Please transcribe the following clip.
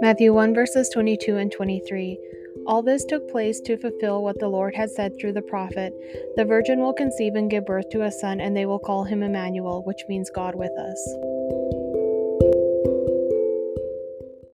Matthew 1 verses 22 and 23. All this took place to fulfill what the Lord had said through the prophet The virgin will conceive and give birth to a son, and they will call him Emmanuel, which means God with us.